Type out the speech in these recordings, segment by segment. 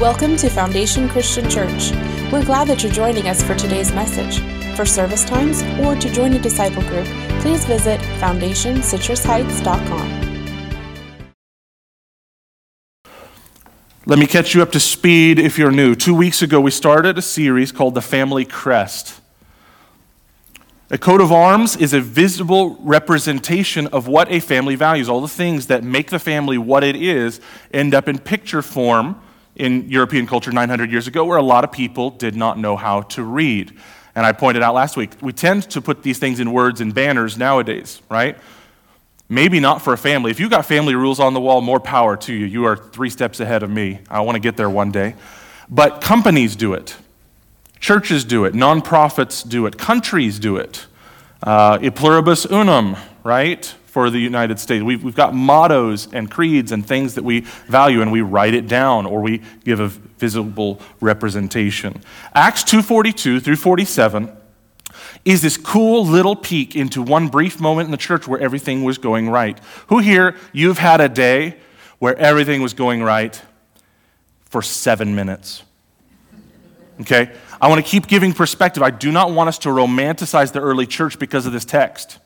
Welcome to Foundation Christian Church. We're glad that you're joining us for today's message. For service times or to join a disciple group, please visit foundationcitrusheights.com. Let me catch you up to speed if you're new. Two weeks ago, we started a series called The Family Crest. A coat of arms is a visible representation of what a family values. All the things that make the family what it is end up in picture form in European culture 900 years ago, where a lot of people did not know how to read. And I pointed out last week, we tend to put these things in words and banners nowadays, right? Maybe not for a family. If you've got family rules on the wall, more power to you. You are three steps ahead of me. I want to get there one day. But companies do it. Churches do it. Nonprofits do it. Countries do it. Uh, pluribus unum, right? For the United States. We've, we've got mottos and creeds and things that we value, and we write it down or we give a visible representation. Acts 2.42 through 47 is this cool little peek into one brief moment in the church where everything was going right. Who here, you've had a day where everything was going right for seven minutes? Okay? I want to keep giving perspective. I do not want us to romanticize the early church because of this text.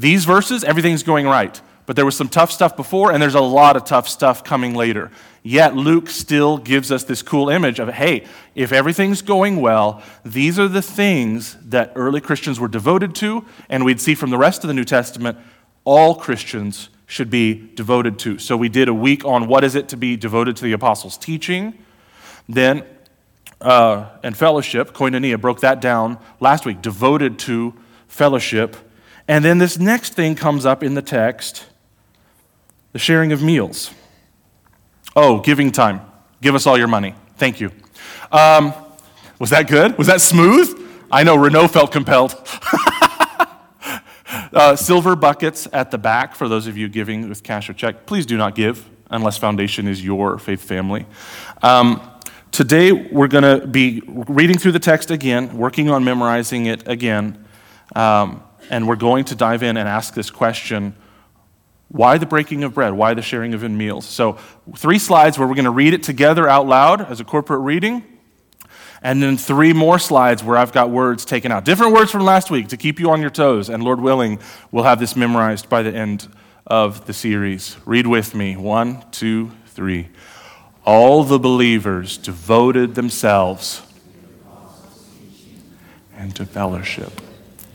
These verses, everything's going right. But there was some tough stuff before, and there's a lot of tough stuff coming later. Yet Luke still gives us this cool image of hey, if everything's going well, these are the things that early Christians were devoted to, and we'd see from the rest of the New Testament, all Christians should be devoted to. So we did a week on what is it to be devoted to the apostles' teaching. Then, uh, and fellowship, koinonia, broke that down last week, devoted to fellowship. And then this next thing comes up in the text the sharing of meals. Oh, giving time. Give us all your money. Thank you. Um, was that good? Was that smooth? I know Renault felt compelled. uh, silver buckets at the back for those of you giving with cash or check. Please do not give unless Foundation is your faith family. Um, today, we're going to be reading through the text again, working on memorizing it again, um, and we're going to dive in and ask this question why the breaking of bread? Why the sharing of in meals? So, three slides where we're going to read it together out loud as a corporate reading. And then three more slides where I've got words taken out. Different words from last week to keep you on your toes. And Lord willing, we'll have this memorized by the end of the series. Read with me. One, two, three. All the believers devoted themselves and to fellowship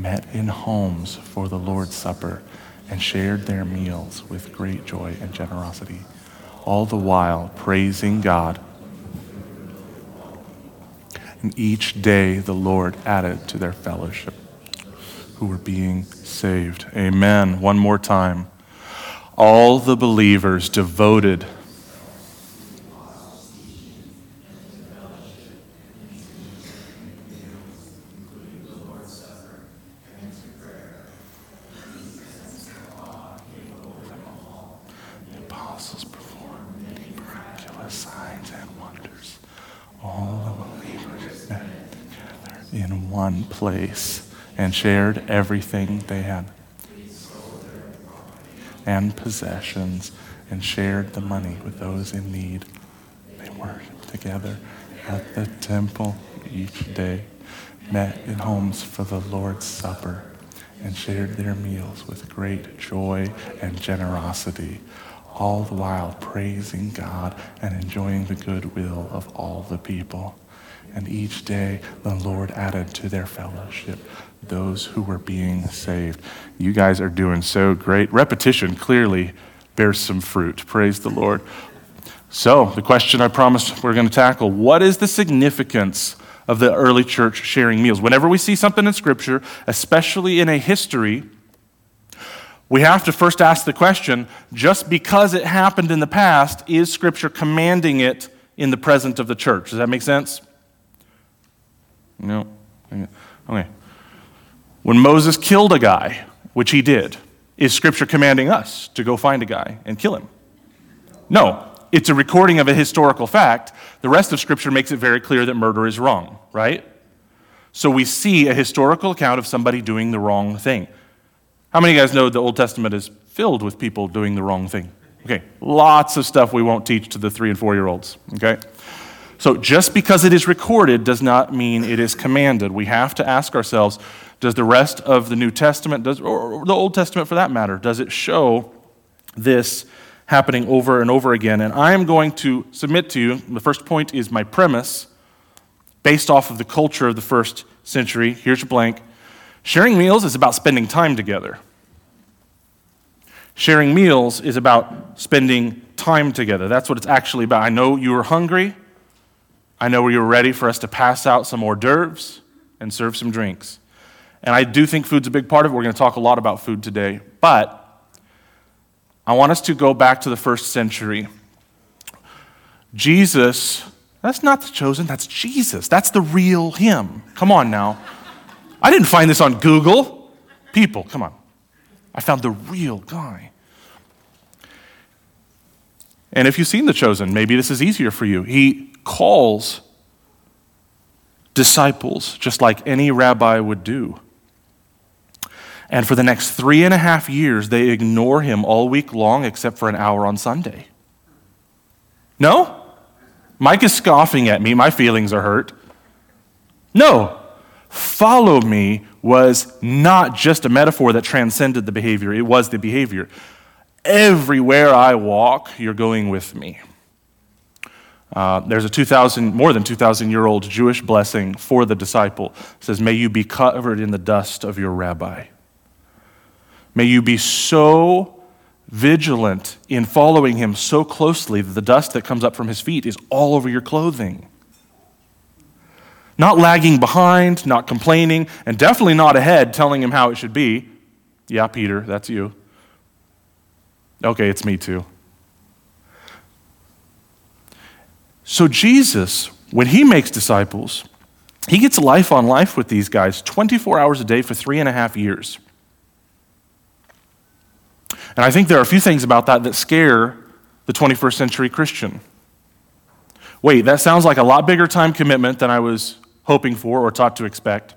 met in homes for the Lord's Supper and shared their meals with great joy and generosity, all the while praising God. And each day the Lord added to their fellowship who were being saved. Amen. One more time. All the believers devoted one place and shared everything they had. And possessions and shared the money with those in need. They worshiped together at the temple each day, met in homes for the Lord's Supper, and shared their meals with great joy and generosity, all the while praising God and enjoying the goodwill of all the people. And each day the Lord added to their fellowship those who were being saved. You guys are doing so great. Repetition clearly bears some fruit. Praise the Lord. So, the question I promised we're going to tackle what is the significance of the early church sharing meals? Whenever we see something in Scripture, especially in a history, we have to first ask the question just because it happened in the past, is Scripture commanding it in the present of the church. Does that make sense? No. Okay. When Moses killed a guy, which he did, is Scripture commanding us to go find a guy and kill him? No. It's a recording of a historical fact. The rest of Scripture makes it very clear that murder is wrong, right? So we see a historical account of somebody doing the wrong thing. How many of you guys know the Old Testament is filled with people doing the wrong thing? Okay, lots of stuff we won't teach to the three and four year olds, okay? So just because it is recorded does not mean it is commanded. We have to ask ourselves does the rest of the New Testament, does, or the Old Testament for that matter, does it show this happening over and over again? And I am going to submit to you the first point is my premise based off of the culture of the first century. Here's your blank. Sharing meals is about spending time together. Sharing meals is about spending time together. That's what it's actually about. I know you are hungry. I know you're ready for us to pass out some hors d'oeuvres and serve some drinks. And I do think food's a big part of it. We're going to talk a lot about food today. But I want us to go back to the first century. Jesus, that's not the chosen, that's Jesus. That's the real him. Come on now. I didn't find this on Google. People, come on. I found the real guy. And if you've seen The Chosen, maybe this is easier for you. He calls disciples just like any rabbi would do. And for the next three and a half years, they ignore him all week long except for an hour on Sunday. No? Mike is scoffing at me. My feelings are hurt. No. Follow me was not just a metaphor that transcended the behavior, it was the behavior. Everywhere I walk, you're going with me. Uh, there's a 2,000, more than 2,000 year old Jewish blessing for the disciple. It says, May you be covered in the dust of your rabbi. May you be so vigilant in following him so closely that the dust that comes up from his feet is all over your clothing. Not lagging behind, not complaining, and definitely not ahead telling him how it should be. Yeah, Peter, that's you. Okay, it's me too. So, Jesus, when he makes disciples, he gets life on life with these guys 24 hours a day for three and a half years. And I think there are a few things about that that scare the 21st century Christian. Wait, that sounds like a lot bigger time commitment than I was hoping for or taught to expect.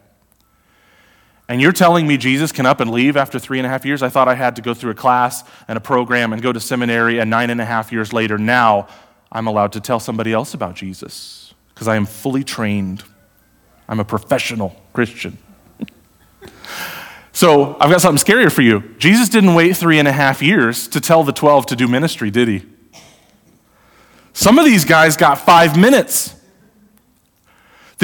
And you're telling me Jesus can up and leave after three and a half years? I thought I had to go through a class and a program and go to seminary, and nine and a half years later, now I'm allowed to tell somebody else about Jesus because I am fully trained. I'm a professional Christian. So I've got something scarier for you. Jesus didn't wait three and a half years to tell the 12 to do ministry, did he? Some of these guys got five minutes.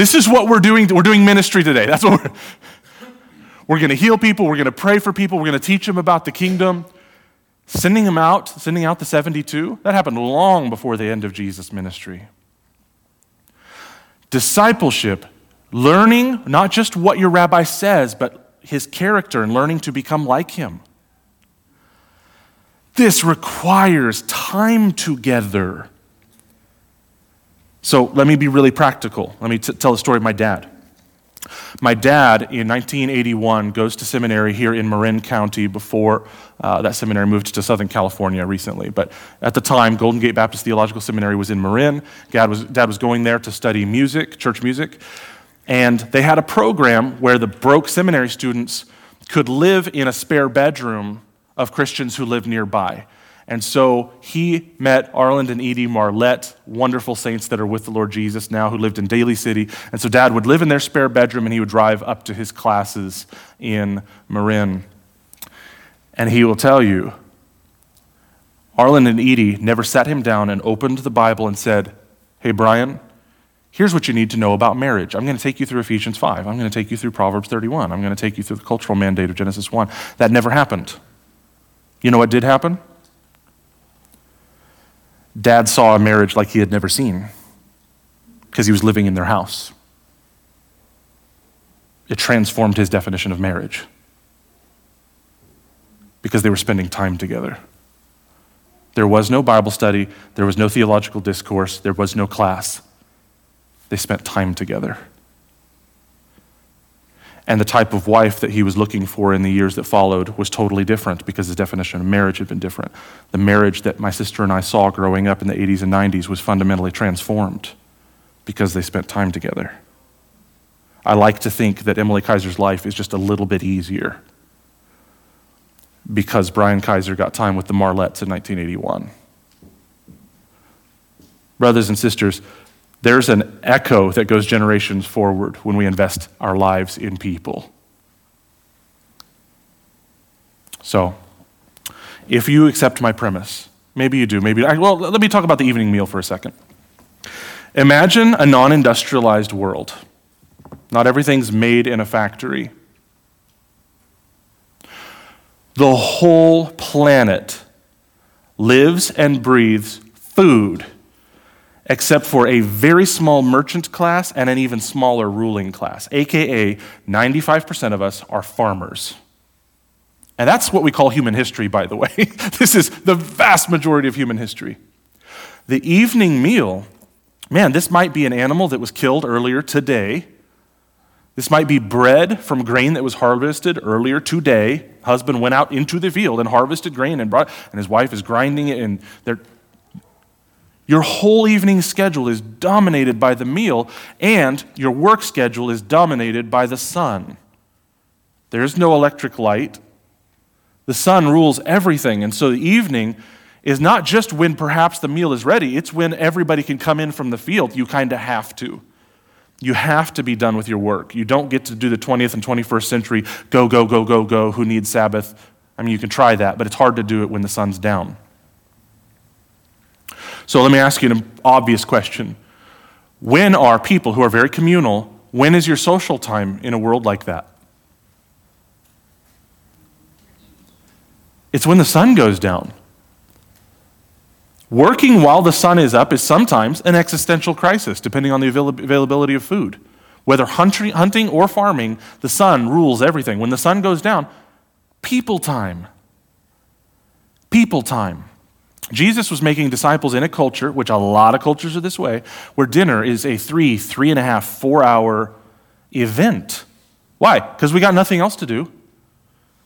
This is what we're doing. We're doing ministry today. That's what we're. We're going to heal people. We're going to pray for people. We're going to teach them about the kingdom. Sending them out, sending out the 72, that happened long before the end of Jesus' ministry. Discipleship, learning not just what your rabbi says, but his character and learning to become like him. This requires time together. So let me be really practical. Let me t- tell the story of my dad. My dad, in 1981, goes to seminary here in Marin County before uh, that seminary moved to Southern California recently. But at the time, Golden Gate Baptist Theological Seminary was in Marin. Dad was, Dad was going there to study music, church music. And they had a program where the broke seminary students could live in a spare bedroom of Christians who lived nearby. And so he met Arland and Edie Marlette, wonderful saints that are with the Lord Jesus now, who lived in Daly City. And so dad would live in their spare bedroom and he would drive up to his classes in Marin. And he will tell you, Arland and Edie never sat him down and opened the Bible and said, Hey, Brian, Here's what you need to know about marriage. I'm going to take you through Ephesians 5. I'm going to take you through Proverbs 31. I'm going to take you through the cultural mandate of Genesis 1. That never happened. You know what did happen? Dad saw a marriage like he had never seen because he was living in their house. It transformed his definition of marriage because they were spending time together. There was no Bible study, there was no theological discourse, there was no class. They spent time together. And the type of wife that he was looking for in the years that followed was totally different because his definition of marriage had been different. The marriage that my sister and I saw growing up in the 80s and 90s was fundamentally transformed because they spent time together. I like to think that Emily Kaiser's life is just a little bit easier because Brian Kaiser got time with the Marlettes in 1981. Brothers and sisters, there's an echo that goes generations forward when we invest our lives in people. So, if you accept my premise, maybe you do, maybe, I, well, let me talk about the evening meal for a second. Imagine a non industrialized world. Not everything's made in a factory. The whole planet lives and breathes food, except for a very small merchant class and an even smaller ruling class, aka 95% of us are farmers. And that's what we call human history, by the way. this is the vast majority of human history. The evening meal, man, this might be an animal that was killed earlier today this might be bread from grain that was harvested earlier today. Husband went out into the field and harvested grain and brought, and his wife is grinding it, and your whole evening schedule is dominated by the meal, and your work schedule is dominated by the sun. There's no electric light. The sun rules everything, and so the evening is not just when perhaps the meal is ready, it's when everybody can come in from the field. You kind of have to. You have to be done with your work. You don't get to do the 20th and 21st century go, go, go, go, go, who needs Sabbath. I mean, you can try that, but it's hard to do it when the sun's down. So let me ask you an obvious question. When are people who are very communal, when is your social time in a world like that? It's when the sun goes down. Working while the sun is up is sometimes an existential crisis, depending on the availability of food. Whether hunting or farming, the sun rules everything. When the sun goes down, people time. People time. Jesus was making disciples in a culture, which a lot of cultures are this way, where dinner is a three, three and a half, four hour event. Why? Because we got nothing else to do.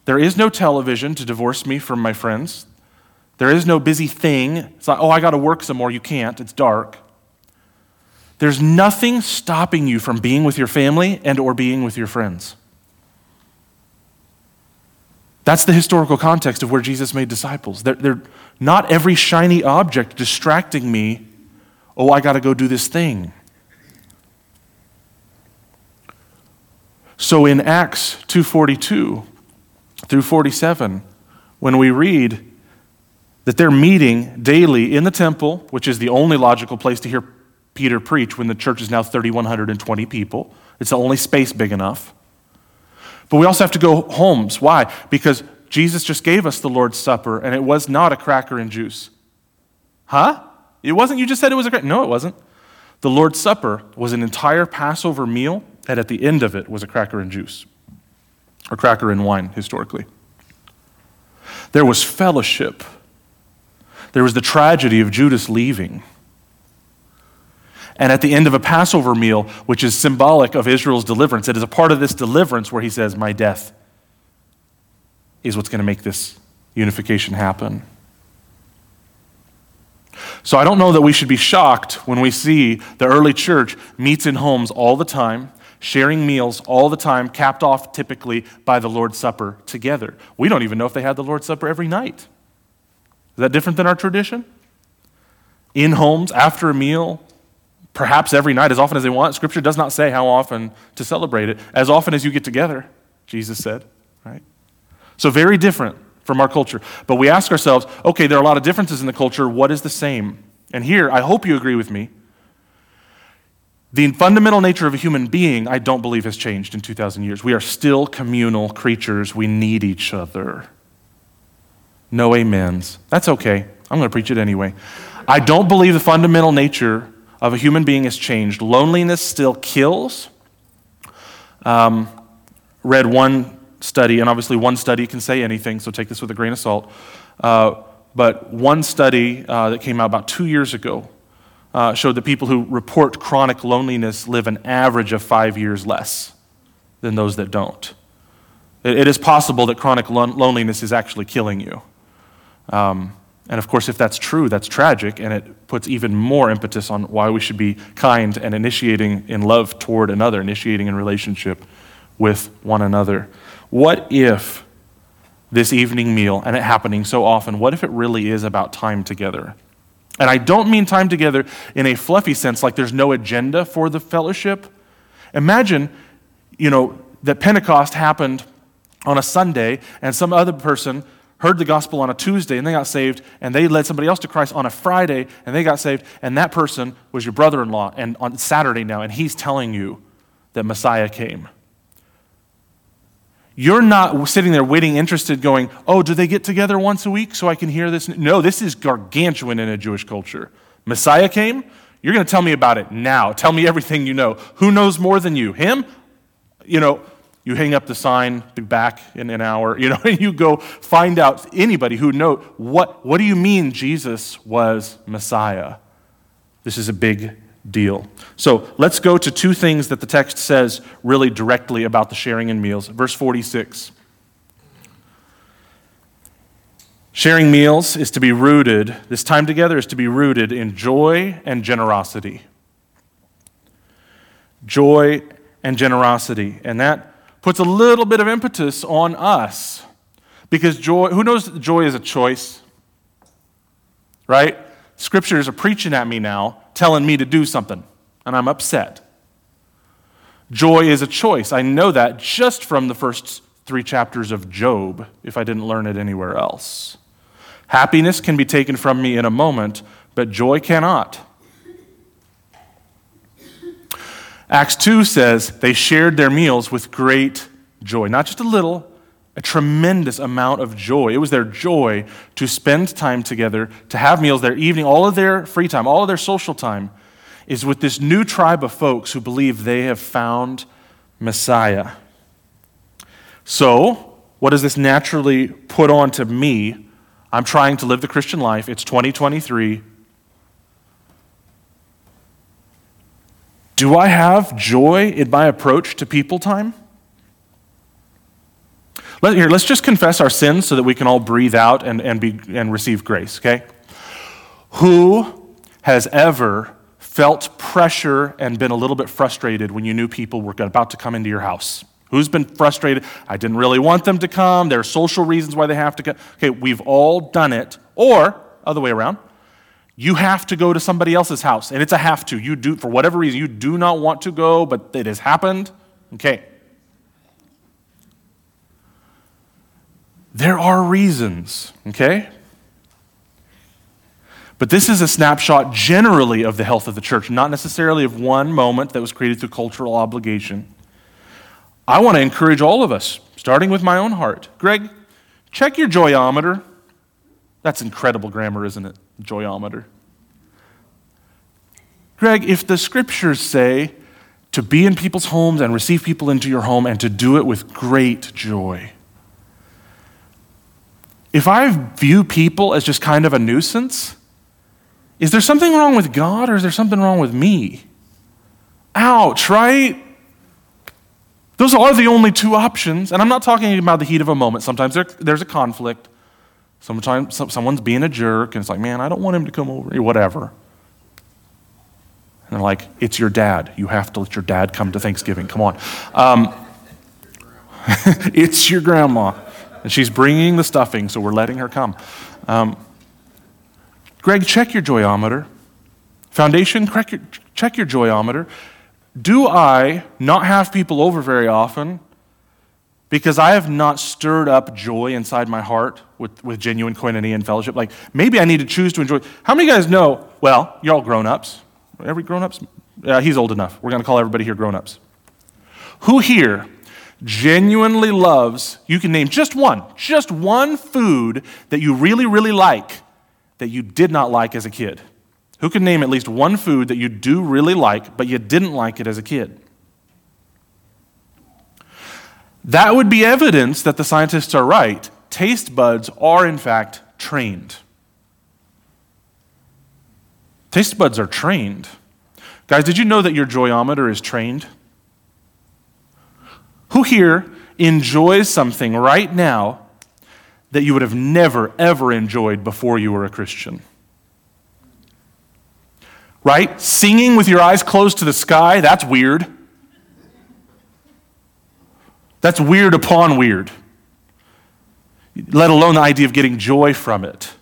There is no television to divorce me from my friends. There is no busy thing. It's like, oh, I got to work some more. You can't. It's dark. There's nothing stopping you from being with your family and or being with your friends. That's the historical context of where Jesus made disciples. They're, they're not every shiny object distracting me. Oh, I got to go do this thing. So in Acts 2:42 through 47, when we read that they're meeting daily in the temple, which is the only logical place to hear Peter preach when the church is now 3,120 people. It's the only space big enough. But we also have to go homes. Why? Because Jesus just gave us the Lord's Supper, and it was not a cracker and juice. Huh? It wasn't? You just said it was a cracker. No, it wasn't. The Lord's Supper was an entire Passover meal, and at the end of it was a cracker and juice, or cracker and wine, historically. There was fellowship there was the tragedy of Judas leaving. And at the end of a Passover meal, which is symbolic of Israel's deliverance, it is a part of this deliverance where he says, My death is what's going to make this unification happen. So I don't know that we should be shocked when we see the early church meets in homes all the time, sharing meals all the time, capped off typically by the Lord's Supper together. We don't even know if they had the Lord's Supper every night. Is that different than our tradition? In homes, after a meal, perhaps every night, as often as they want. Scripture does not say how often to celebrate it. As often as you get together, Jesus said, right? So, very different from our culture. But we ask ourselves, okay, there are a lot of differences in the culture. What is the same? And here, I hope you agree with me. The fundamental nature of a human being, I don't believe, has changed in 2,000 years. We are still communal creatures. We need each other no amens. That's okay. I'm going to preach it anyway. I don't believe the fundamental nature of a human being has changed. Loneliness still kills. Um, read one study, and obviously one study can say anything, so take this with a grain of salt. Uh, but one study uh, that came out about two years ago uh, showed that people who report chronic loneliness live an average of five years less than those that don't. it, it is possible that chronic loneliness is actually killing you. Um, and of course, if that's true, that's tragic, and it puts even more impetus on why we should be kind and initiating in love toward another, initiating in relationship with one another. What if this evening meal, and it happening so often, what if it really is about time together? And I don't mean time together in a fluffy sense, like there's no agenda for the fellowship. Imagine, you know, that Pentecost happened on a Sunday, and some other person heard the gospel on a Tuesday and they got saved, and they led somebody else to Christ on a Friday and they got saved, and that person was your brother in law and on Saturday now, and he's telling you that Messiah came. You're not sitting there waiting, interested, going, Oh, do they get together once a week so I can hear this? No, this is gargantuan in a Jewish culture. Messiah came. You're going to tell me about it now. Tell me everything you know. Who knows more than you? Him? You know, you hang up the sign, be back in an hour, you know, and you go find out anybody who know what, what do you mean Jesus was Messiah? This is a big deal. So let's go to two things that the text says really directly about the sharing in meals. Verse 46. Sharing meals is to be rooted, this time together is to be rooted in joy and generosity. Joy and generosity. And that puts a little bit of impetus on us. Because joy, who knows that joy is a choice? Right? Scriptures are preaching at me now, telling me to do something, and I'm upset. Joy is a choice. I know that just from the first three chapters of Job, if I didn't learn it anywhere else. Happiness can be taken from me in a moment, but joy cannot. Acts 2 says they shared their meals with great joy. Not just a little, a tremendous amount of joy. It was their joy to spend time together, to have meals, their evening, all of their free time, all of their social time is with this new tribe of folks who believe they have found Messiah. So, what does this naturally put on to me? I'm trying to live the Christian life. It's 2023. Do I have joy in my approach to people time? Let, here, let's just confess our sins so that we can all breathe out and, and, be, and receive grace, okay? Who has ever felt pressure and been a little bit frustrated when you knew people were about to come into your house? Who's been frustrated? I didn't really want them to come. There are social reasons why they have to come. Okay, we've all done it. Or, other way around, you have to go to somebody else's house, and it's a have to. You do, for whatever reason, you do not want to go, but it has happened. Okay. There are reasons, okay? But this is a snapshot generally of the health of the church, not necessarily of one moment that was created through cultural obligation. I want to encourage all of us, starting with my own heart. Greg, check your joyometer. That's incredible grammar, isn't it? Joyometer. Greg, if the scriptures say to be in people's homes and receive people into your home and to do it with great joy, if I view people as just kind of a nuisance, is there something wrong with God or is there something wrong with me? Ouch, right? Those are the only two options. And I'm not talking about the heat of a moment. Sometimes there, there's a conflict. Sometimes someone's being a jerk, and it's like, man, I don't want him to come over, or whatever. And they're like, it's your dad. You have to let your dad come to Thanksgiving. Come on. Um, it's your grandma. And she's bringing the stuffing, so we're letting her come. Um, Greg, check your joyometer. Foundation, check your, check your joyometer. Do I not have people over very often because I have not stirred up joy inside my heart with, with genuine koinonia and fellowship. Like, maybe I need to choose to enjoy. How many of you guys know? Well, you're all grown ups. Every grown ups? Yeah, he's old enough. We're going to call everybody here grown ups. Who here genuinely loves, you can name just one, just one food that you really, really like that you did not like as a kid? Who can name at least one food that you do really like, but you didn't like it as a kid? That would be evidence that the scientists are right. Taste buds are, in fact, trained. Taste buds are trained. Guys, did you know that your joyometer is trained? Who here enjoys something right now that you would have never, ever enjoyed before you were a Christian? Right? Singing with your eyes closed to the sky, that's weird. That's weird upon weird, let alone the idea of getting joy from it.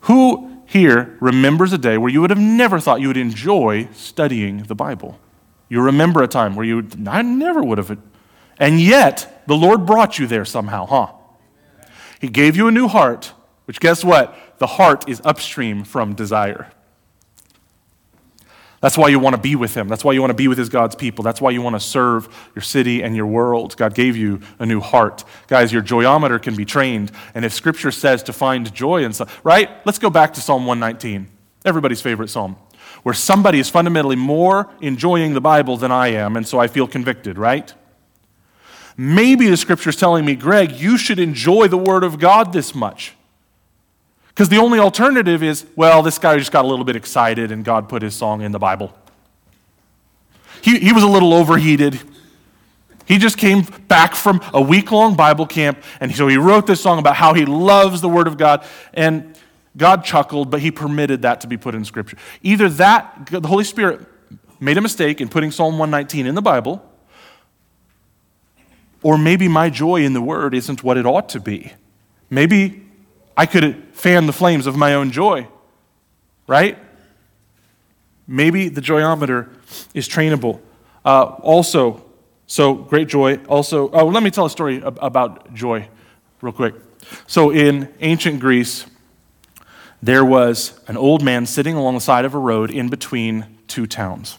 Who here remembers a day where you would have never thought you would enjoy studying the Bible? You remember a time where you, I never would have. And yet, the Lord brought you there somehow, huh? He gave you a new heart, which guess what? The heart is upstream from desire. That's why you want to be with Him. That's why you want to be with His God's people. That's why you want to serve your city and your world. God gave you a new heart. Guys, your joyometer can be trained. And if Scripture says to find joy in stuff, right? Let's go back to Psalm 119, everybody's favorite psalm, where somebody is fundamentally more enjoying the Bible than I am, and so I feel convicted, right? Maybe the Scripture is telling me, Greg, you should enjoy the Word of God this much. Because the only alternative is, well, this guy just got a little bit excited and God put his song in the Bible. He, he was a little overheated. He just came back from a week long Bible camp, and so he wrote this song about how he loves the Word of God. And God chuckled, but he permitted that to be put in Scripture. Either that, the Holy Spirit made a mistake in putting Psalm 119 in the Bible, or maybe my joy in the Word isn't what it ought to be. Maybe I could fan the flames of my own joy, right? Maybe the joyometer is trainable. Uh, also, so great joy. Also, oh, let me tell a story about joy real quick. So, in ancient Greece, there was an old man sitting along the side of a road in between two towns.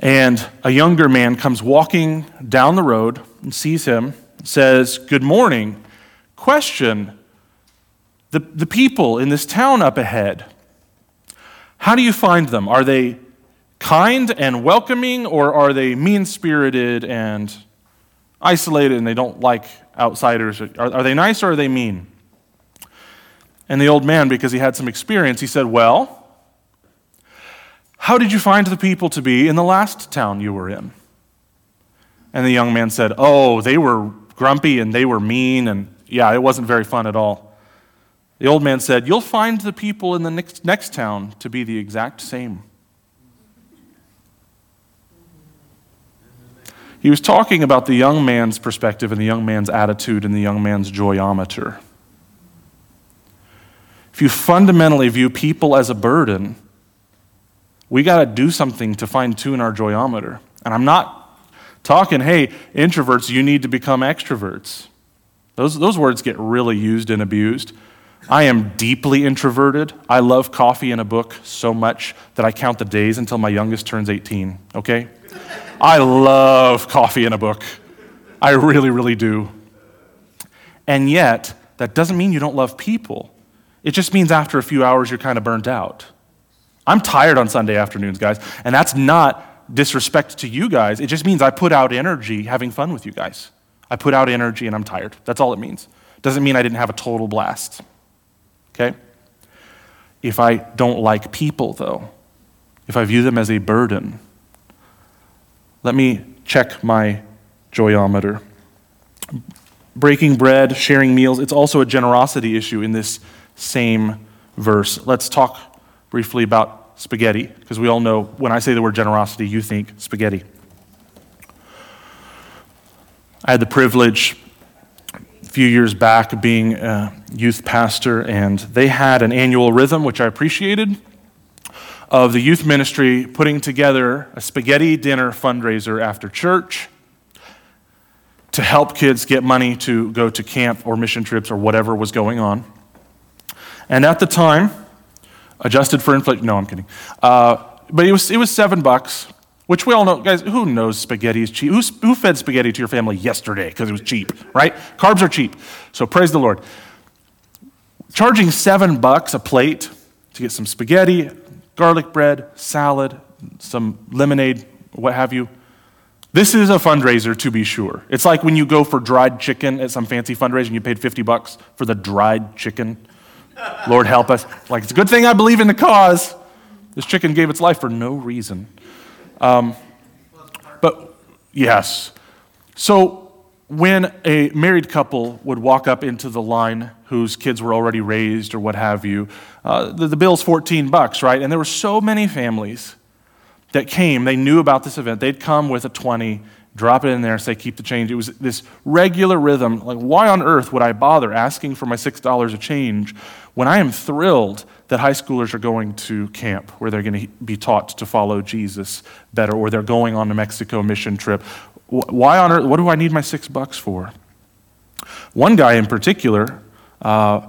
And a younger man comes walking down the road and sees him, says, Good morning. Question the, the people in this town up ahead, how do you find them? Are they kind and welcoming, or are they mean spirited and isolated and they don't like outsiders? Are, are they nice or are they mean? And the old man, because he had some experience, he said, Well, how did you find the people to be in the last town you were in? And the young man said, Oh, they were grumpy and they were mean and yeah, it wasn't very fun at all. The old man said, You'll find the people in the next, next town to be the exact same. He was talking about the young man's perspective and the young man's attitude and the young man's joyometer. If you fundamentally view people as a burden, we got to do something to fine tune our joyometer. And I'm not talking, hey, introverts, you need to become extroverts. Those, those words get really used and abused. I am deeply introverted. I love coffee and a book so much that I count the days until my youngest turns 18, okay? I love coffee and a book. I really, really do. And yet, that doesn't mean you don't love people. It just means after a few hours, you're kind of burnt out. I'm tired on Sunday afternoons, guys, and that's not disrespect to you guys. It just means I put out energy having fun with you guys. I put out energy and I'm tired. That's all it means. Doesn't mean I didn't have a total blast. Okay? If I don't like people, though, if I view them as a burden, let me check my joyometer. Breaking bread, sharing meals, it's also a generosity issue in this same verse. Let's talk briefly about spaghetti, because we all know when I say the word generosity, you think spaghetti. I had the privilege a few years back of being a youth pastor, and they had an annual rhythm, which I appreciated, of the youth ministry putting together a spaghetti dinner fundraiser after church to help kids get money to go to camp or mission trips or whatever was going on. And at the time, adjusted for inflation, no, I'm kidding. Uh, but it was, it was seven bucks which we all know, guys, who knows spaghetti is cheap? Who's, who fed spaghetti to your family yesterday because it was cheap, right? Carbs are cheap. So praise the Lord. Charging seven bucks a plate to get some spaghetti, garlic bread, salad, some lemonade, what have you. This is a fundraiser to be sure. It's like when you go for dried chicken at some fancy fundraiser and you paid 50 bucks for the dried chicken. Lord help us. Like, it's a good thing I believe in the cause. This chicken gave its life for no reason. Um, but, yes. So, when a married couple would walk up into the line whose kids were already raised or what have you, uh, the, the bill's 14 bucks, right? And there were so many families that came, they knew about this event. They'd come with a 20, drop it in there, say, keep the change. It was this regular rhythm. Like, why on earth would I bother asking for my $6 of change when I am thrilled that high schoolers are going to camp where they're going to be taught to follow Jesus better, or they're going on a Mexico mission trip? Why on earth? What do I need my six bucks for? One guy in particular uh,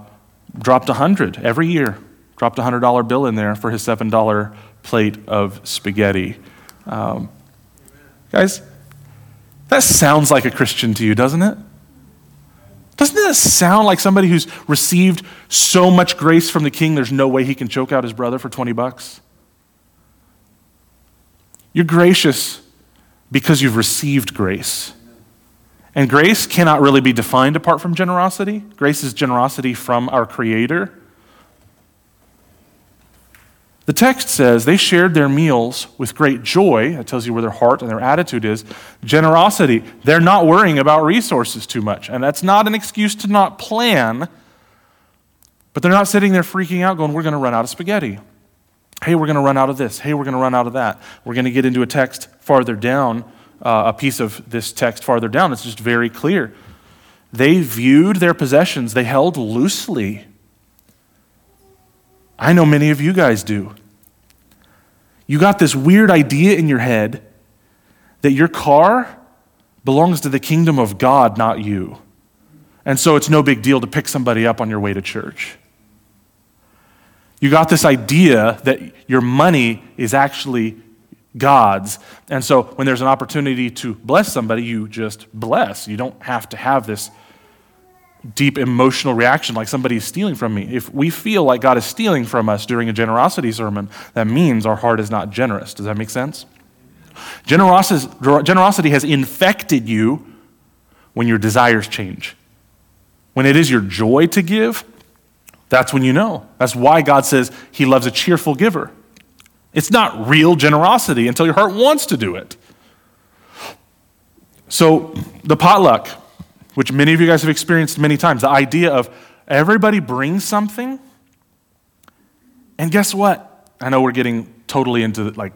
dropped a hundred every year, dropped a hundred dollar bill in there for his seven dollar plate of spaghetti. Um, guys, that sounds like a Christian to you, doesn't it? Doesn't that sound like somebody who's received so much grace from the king, there's no way he can choke out his brother for 20 bucks? You're gracious because you've received grace. And grace cannot really be defined apart from generosity. Grace is generosity from our Creator. The text says they shared their meals with great joy. That tells you where their heart and their attitude is. Generosity. They're not worrying about resources too much. And that's not an excuse to not plan, but they're not sitting there freaking out going, we're going to run out of spaghetti. Hey, we're going to run out of this. Hey, we're going to run out of that. We're going to get into a text farther down, uh, a piece of this text farther down. It's just very clear. They viewed their possessions, they held loosely. I know many of you guys do. You got this weird idea in your head that your car belongs to the kingdom of God, not you. And so it's no big deal to pick somebody up on your way to church. You got this idea that your money is actually God's. And so when there's an opportunity to bless somebody, you just bless. You don't have to have this deep emotional reaction like somebody is stealing from me. If we feel like God is stealing from us during a generosity sermon, that means our heart is not generous. Does that make sense? Generosity has infected you when your desires change. When it is your joy to give, that's when you know. That's why God says He loves a cheerful giver. It's not real generosity until your heart wants to do it. So, the potluck which many of you guys have experienced many times. The idea of everybody brings something, and guess what? I know we're getting totally into like,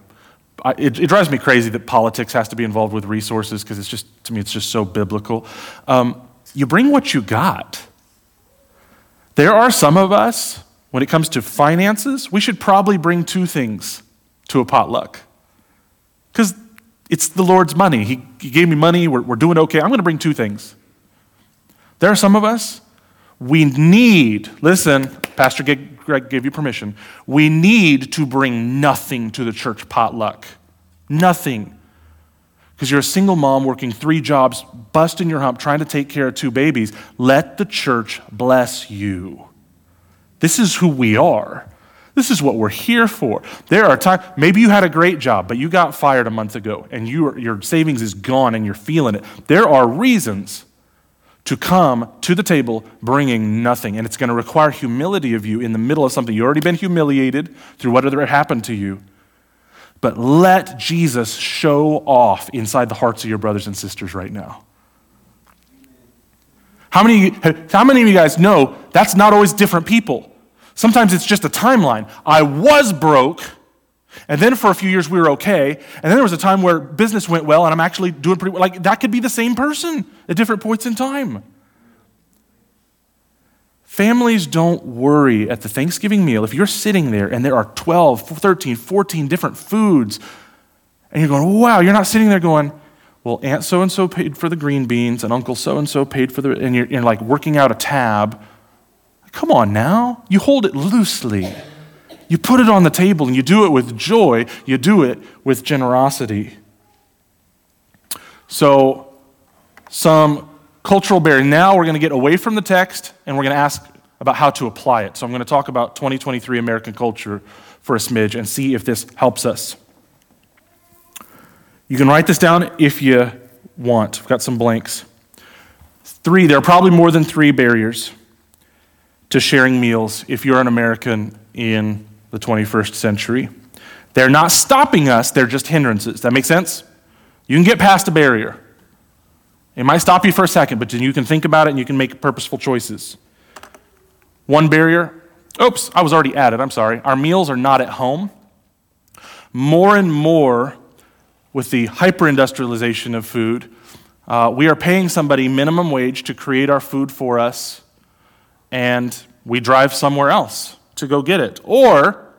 it, it drives me crazy that politics has to be involved with resources because it's just, to me, it's just so biblical. Um, you bring what you got. There are some of us, when it comes to finances, we should probably bring two things to a potluck. Because it's the Lord's money. He, he gave me money, we're, we're doing okay. I'm going to bring two things. There are some of us, we need, listen, Pastor Greg gave you permission, we need to bring nothing to the church potluck. Nothing. Because you're a single mom working three jobs, busting your hump, trying to take care of two babies. Let the church bless you. This is who we are. This is what we're here for. There are times, maybe you had a great job, but you got fired a month ago and you, your savings is gone and you're feeling it. There are reasons to come to the table bringing nothing. And it's going to require humility of you in the middle of something. You've already been humiliated through whatever happened to you. But let Jesus show off inside the hearts of your brothers and sisters right now. How many, how many of you guys know that's not always different people? Sometimes it's just a timeline. I was broke and then for a few years we were okay. And then there was a time where business went well and I'm actually doing pretty well. Like that could be the same person at different points in time. Families don't worry at the Thanksgiving meal if you're sitting there and there are 12, 13, 14 different foods and you're going, wow, you're not sitting there going, well, Aunt so and so paid for the green beans and Uncle so and so paid for the, and you're, you're like working out a tab. Come on now. You hold it loosely. You put it on the table and you do it with joy, you do it with generosity. So, some cultural barrier. Now we're going to get away from the text and we're going to ask about how to apply it. So, I'm going to talk about 2023 American culture for a smidge and see if this helps us. You can write this down if you want. I've got some blanks. Three, there are probably more than three barriers to sharing meals if you're an American in the 21st century. They're not stopping us, they're just hindrances. That makes sense? You can get past a barrier. It might stop you for a second, but then you can think about it and you can make purposeful choices. One barrier, oops, I was already at it, I'm sorry. Our meals are not at home. More and more, with the hyper industrialization of food, uh, we are paying somebody minimum wage to create our food for us, and we drive somewhere else to go get it. Or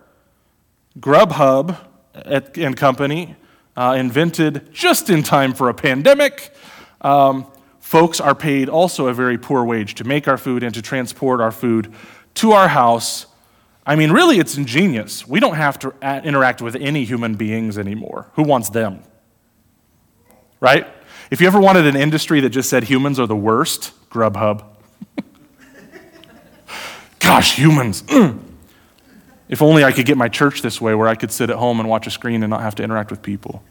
Grubhub and company uh, invented just in time for a pandemic. Um, folks are paid also a very poor wage to make our food and to transport our food to our house. I mean, really, it's ingenious. We don't have to interact with any human beings anymore. Who wants them? Right? If you ever wanted an industry that just said humans are the worst, Grubhub. Gosh, humans. if only I could get my church this way where I could sit at home and watch a screen and not have to interact with people.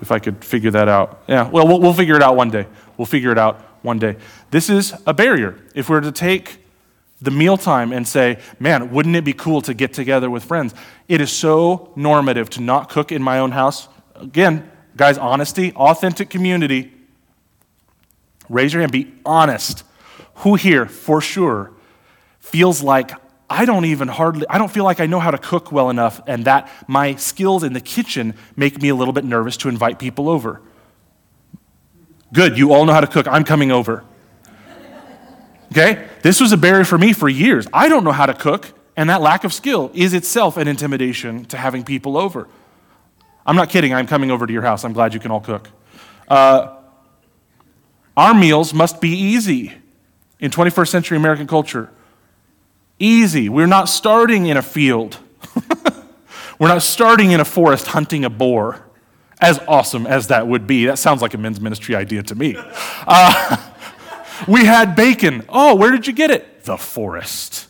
If I could figure that out. Yeah, well, we'll, we'll figure it out one day. We'll figure it out one day. This is a barrier. If we're to take the mealtime and say, man, wouldn't it be cool to get together with friends? It is so normative to not cook in my own house. Again, Guys, honesty, authentic community. Raise your hand, be honest. Who here, for sure, feels like I don't even hardly, I don't feel like I know how to cook well enough, and that my skills in the kitchen make me a little bit nervous to invite people over? Good, you all know how to cook. I'm coming over. Okay? This was a barrier for me for years. I don't know how to cook, and that lack of skill is itself an intimidation to having people over. I'm not kidding. I'm coming over to your house. I'm glad you can all cook. Uh, our meals must be easy in 21st century American culture. Easy. We're not starting in a field. We're not starting in a forest hunting a boar, as awesome as that would be. That sounds like a men's ministry idea to me. Uh, we had bacon. Oh, where did you get it? The forest.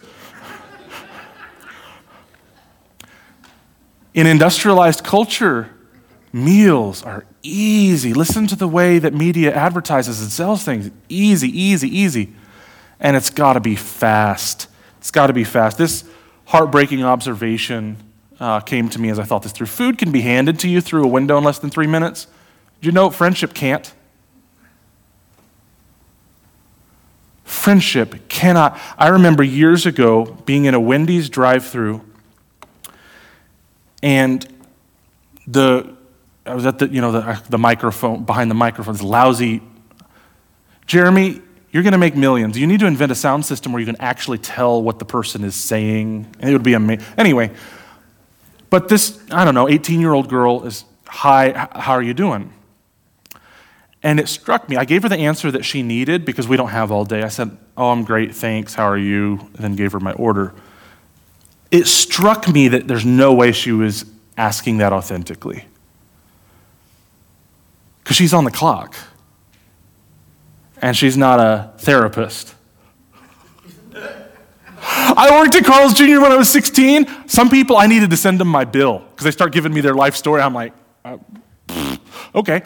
In industrialized culture, meals are easy. Listen to the way that media advertises and sells things. Easy, easy, easy. And it's got to be fast. It's got to be fast. This heartbreaking observation uh, came to me as I thought this through. Food can be handed to you through a window in less than three minutes. Did you know friendship can't? Friendship cannot. I remember years ago being in a Wendy's drive through and the, I was at the, you know, the, the microphone, behind the microphone, this lousy, Jeremy, you're going to make millions. You need to invent a sound system where you can actually tell what the person is saying. And it would be amazing. Anyway, but this, I don't know, 18 year old girl is, Hi, how are you doing? And it struck me. I gave her the answer that she needed because we don't have all day. I said, Oh, I'm great, thanks. How are you? And then gave her my order it struck me that there's no way she was asking that authentically. Because she's on the clock. And she's not a therapist. I worked at Carl's Jr. when I was 16. Some people, I needed to send them my bill because they start giving me their life story. I'm like, uh, okay.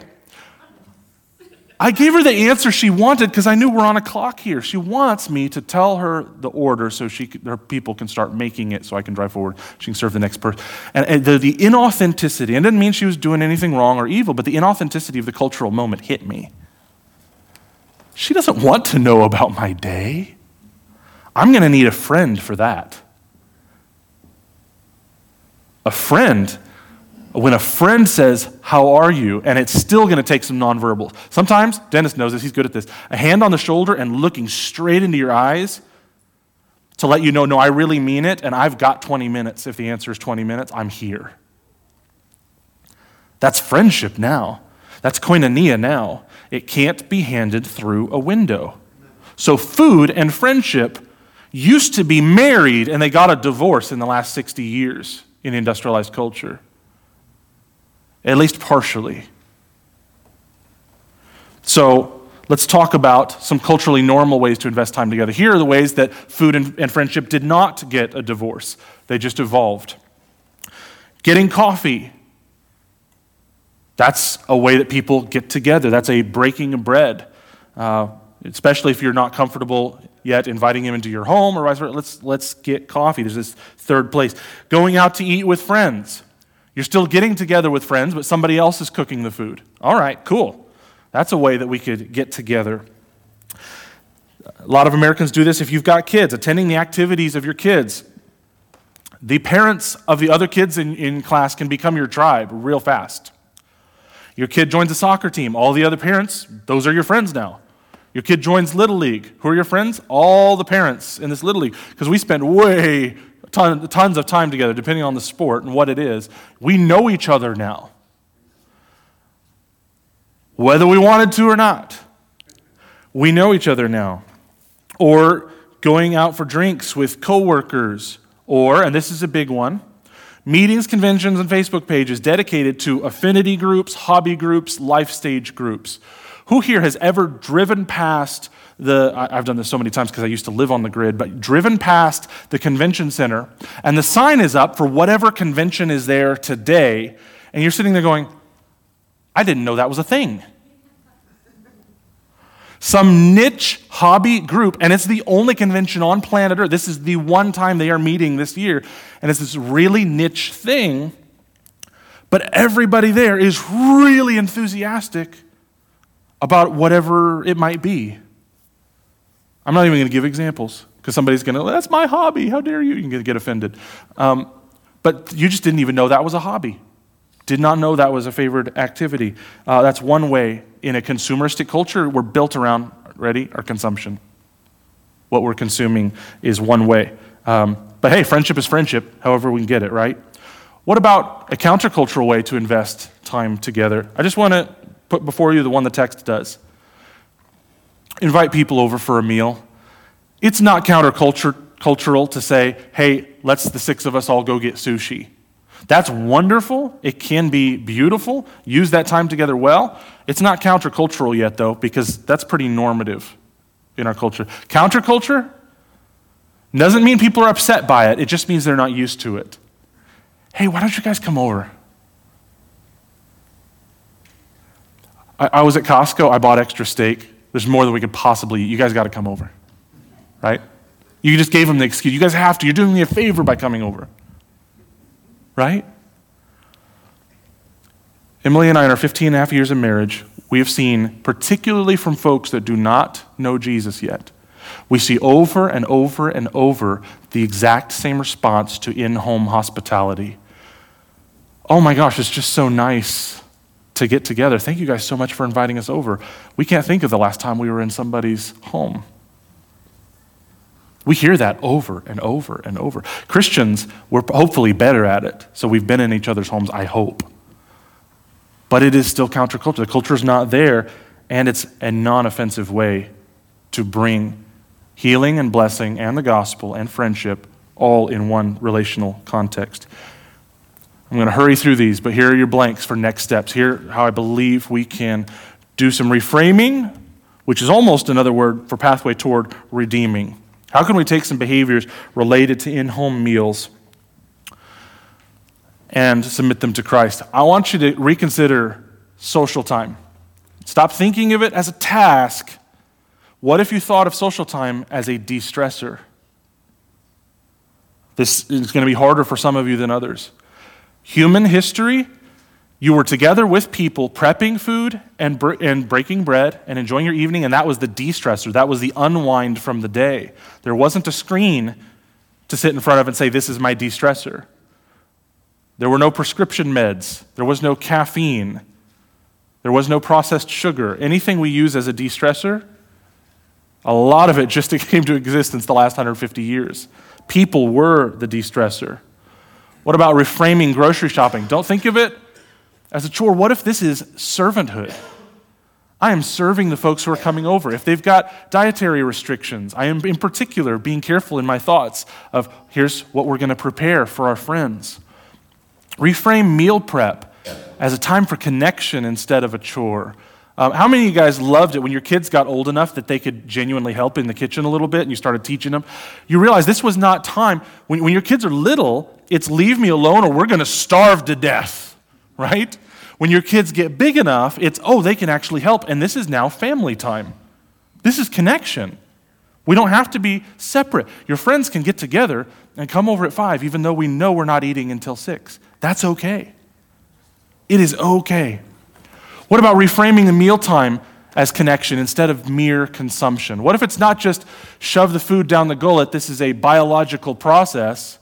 I gave her the answer she wanted because I knew we're on a clock here. She wants me to tell her the order so she, her people can start making it so I can drive forward. She can serve the next person. And, and the, the inauthenticity, and it didn't mean she was doing anything wrong or evil, but the inauthenticity of the cultural moment hit me. She doesn't want to know about my day. I'm going to need a friend for that. A friend when a friend says, How are you? and it's still going to take some nonverbal. Sometimes, Dennis knows this, he's good at this. A hand on the shoulder and looking straight into your eyes to let you know, No, I really mean it, and I've got 20 minutes. If the answer is 20 minutes, I'm here. That's friendship now. That's koinonia now. It can't be handed through a window. So, food and friendship used to be married, and they got a divorce in the last 60 years in industrialized culture at least partially. So let's talk about some culturally normal ways to invest time together. Here are the ways that food and, and friendship did not get a divorce, they just evolved. Getting coffee. That's a way that people get together. That's a breaking of bread. Uh, especially if you're not comfortable yet inviting him into your home or vice versa. Let's, let's get coffee. There's this third place. Going out to eat with friends. You're still getting together with friends, but somebody else is cooking the food. All right, cool. That's a way that we could get together. A lot of Americans do this if you've got kids, attending the activities of your kids. The parents of the other kids in, in class can become your tribe real fast. Your kid joins a soccer team, all the other parents, those are your friends now. Your kid joins Little League. Who are your friends? All the parents in this Little League. Because we spend way, ton, tons of time together, depending on the sport and what it is. We know each other now. Whether we wanted to or not, we know each other now. Or going out for drinks with coworkers, or, and this is a big one, meetings, conventions, and Facebook pages dedicated to affinity groups, hobby groups, life stage groups. Who here has ever driven past the, I've done this so many times because I used to live on the grid, but driven past the convention center and the sign is up for whatever convention is there today, and you're sitting there going, I didn't know that was a thing. Some niche hobby group, and it's the only convention on planet Earth. This is the one time they are meeting this year, and it's this really niche thing. But everybody there is really enthusiastic about whatever it might be. I'm not even going to give examples because somebody's going to, that's my hobby. How dare you? You can get offended. Um, but you just didn't even know that was a hobby. Did not know that was a favored activity. Uh, that's one way in a consumeristic culture, we're built around, ready, our consumption. What we're consuming is one way. Um, but hey, friendship is friendship, however we can get it, right? What about a countercultural way to invest time together? I just want to put before you the one the text does. Invite people over for a meal. It's not countercultural to say, hey, let's the six of us all go get sushi. That's wonderful. It can be beautiful. Use that time together well. It's not countercultural yet, though, because that's pretty normative in our culture. Counterculture doesn't mean people are upset by it, it just means they're not used to it. Hey, why don't you guys come over? I, I was at Costco, I bought extra steak. There's more than we could possibly eat. You guys got to come over, right? You just gave them the excuse. You guys have to. You're doing me a favor by coming over, right? Emily and I, in our 15 and a half years of marriage, we have seen, particularly from folks that do not know Jesus yet, we see over and over and over the exact same response to in home hospitality. Oh my gosh, it's just so nice to get together. Thank you guys so much for inviting us over. We can't think of the last time we were in somebody's home. We hear that over and over and over. Christians, we're hopefully better at it. So we've been in each other's homes, I hope. But it is still counterculture. The culture is not there, and it's a non offensive way to bring healing and blessing and the gospel and friendship all in one relational context. I'm going to hurry through these, but here are your blanks for next steps. Here, how I believe we can do some reframing, which is almost another word for pathway toward redeeming. How can we take some behaviors related to in home meals and submit them to Christ? I want you to reconsider social time. Stop thinking of it as a task. What if you thought of social time as a de stressor? This is going to be harder for some of you than others human history, you were together with people prepping food and, br- and breaking bread and enjoying your evening, and that was the de stressor. That was the unwind from the day. There wasn't a screen to sit in front of and say, This is my de stressor. There were no prescription meds, there was no caffeine, there was no processed sugar. Anything we use as a de stressor, a lot of it just came to existence the last 150 years. People were the de stressor. What about reframing grocery shopping? Don't think of it as a chore. What if this is servanthood? I am serving the folks who are coming over. If they've got dietary restrictions, I am in particular being careful in my thoughts of here's what we're going to prepare for our friends. Reframe meal prep as a time for connection instead of a chore. Um, how many of you guys loved it when your kids got old enough that they could genuinely help in the kitchen a little bit and you started teaching them? You realize this was not time. When, when your kids are little, it's leave me alone or we're going to starve to death, right? When your kids get big enough, it's, oh, they can actually help. And this is now family time. This is connection. We don't have to be separate. Your friends can get together and come over at five, even though we know we're not eating until six. That's okay. It is okay. What about reframing the mealtime as connection instead of mere consumption? What if it's not just shove the food down the gullet, this is a biological process?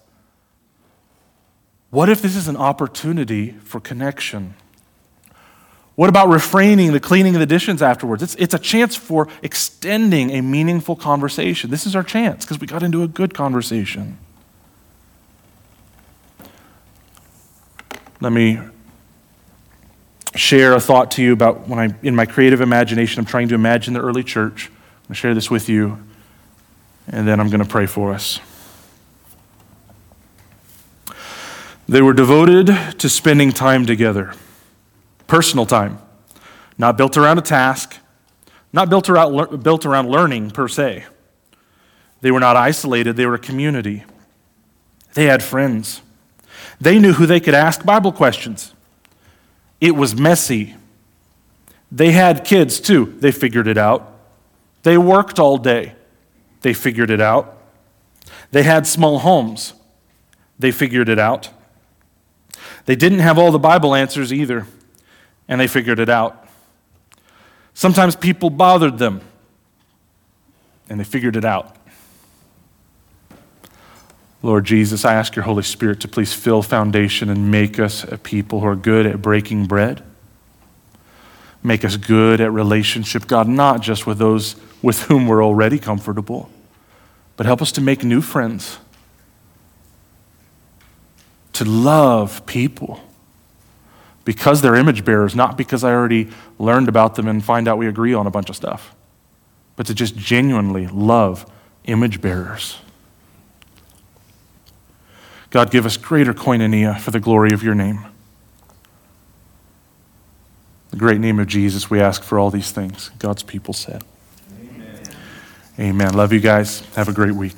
What if this is an opportunity for connection? What about refraining the cleaning of the dishes afterwards? It's, it's a chance for extending a meaningful conversation. This is our chance because we got into a good conversation. Let me share a thought to you about when I, in my creative imagination, I'm trying to imagine the early church. I'm going to share this with you, and then I'm going to pray for us. They were devoted to spending time together, personal time, not built around a task, not built around, built around learning per se. They were not isolated, they were a community. They had friends. They knew who they could ask Bible questions. It was messy. They had kids too. They figured it out. They worked all day. They figured it out. They had small homes. They figured it out. They didn't have all the Bible answers either, and they figured it out. Sometimes people bothered them, and they figured it out. Lord Jesus, I ask your Holy Spirit to please fill foundation and make us a people who are good at breaking bread. Make us good at relationship, God, not just with those with whom we're already comfortable, but help us to make new friends, to love people because they're image bearers, not because I already learned about them and find out we agree on a bunch of stuff, but to just genuinely love image bearers. God, give us greater koinonia for the glory of your name. The great name of Jesus, we ask for all these things. God's people said. Amen. Amen. Love you guys. Have a great week.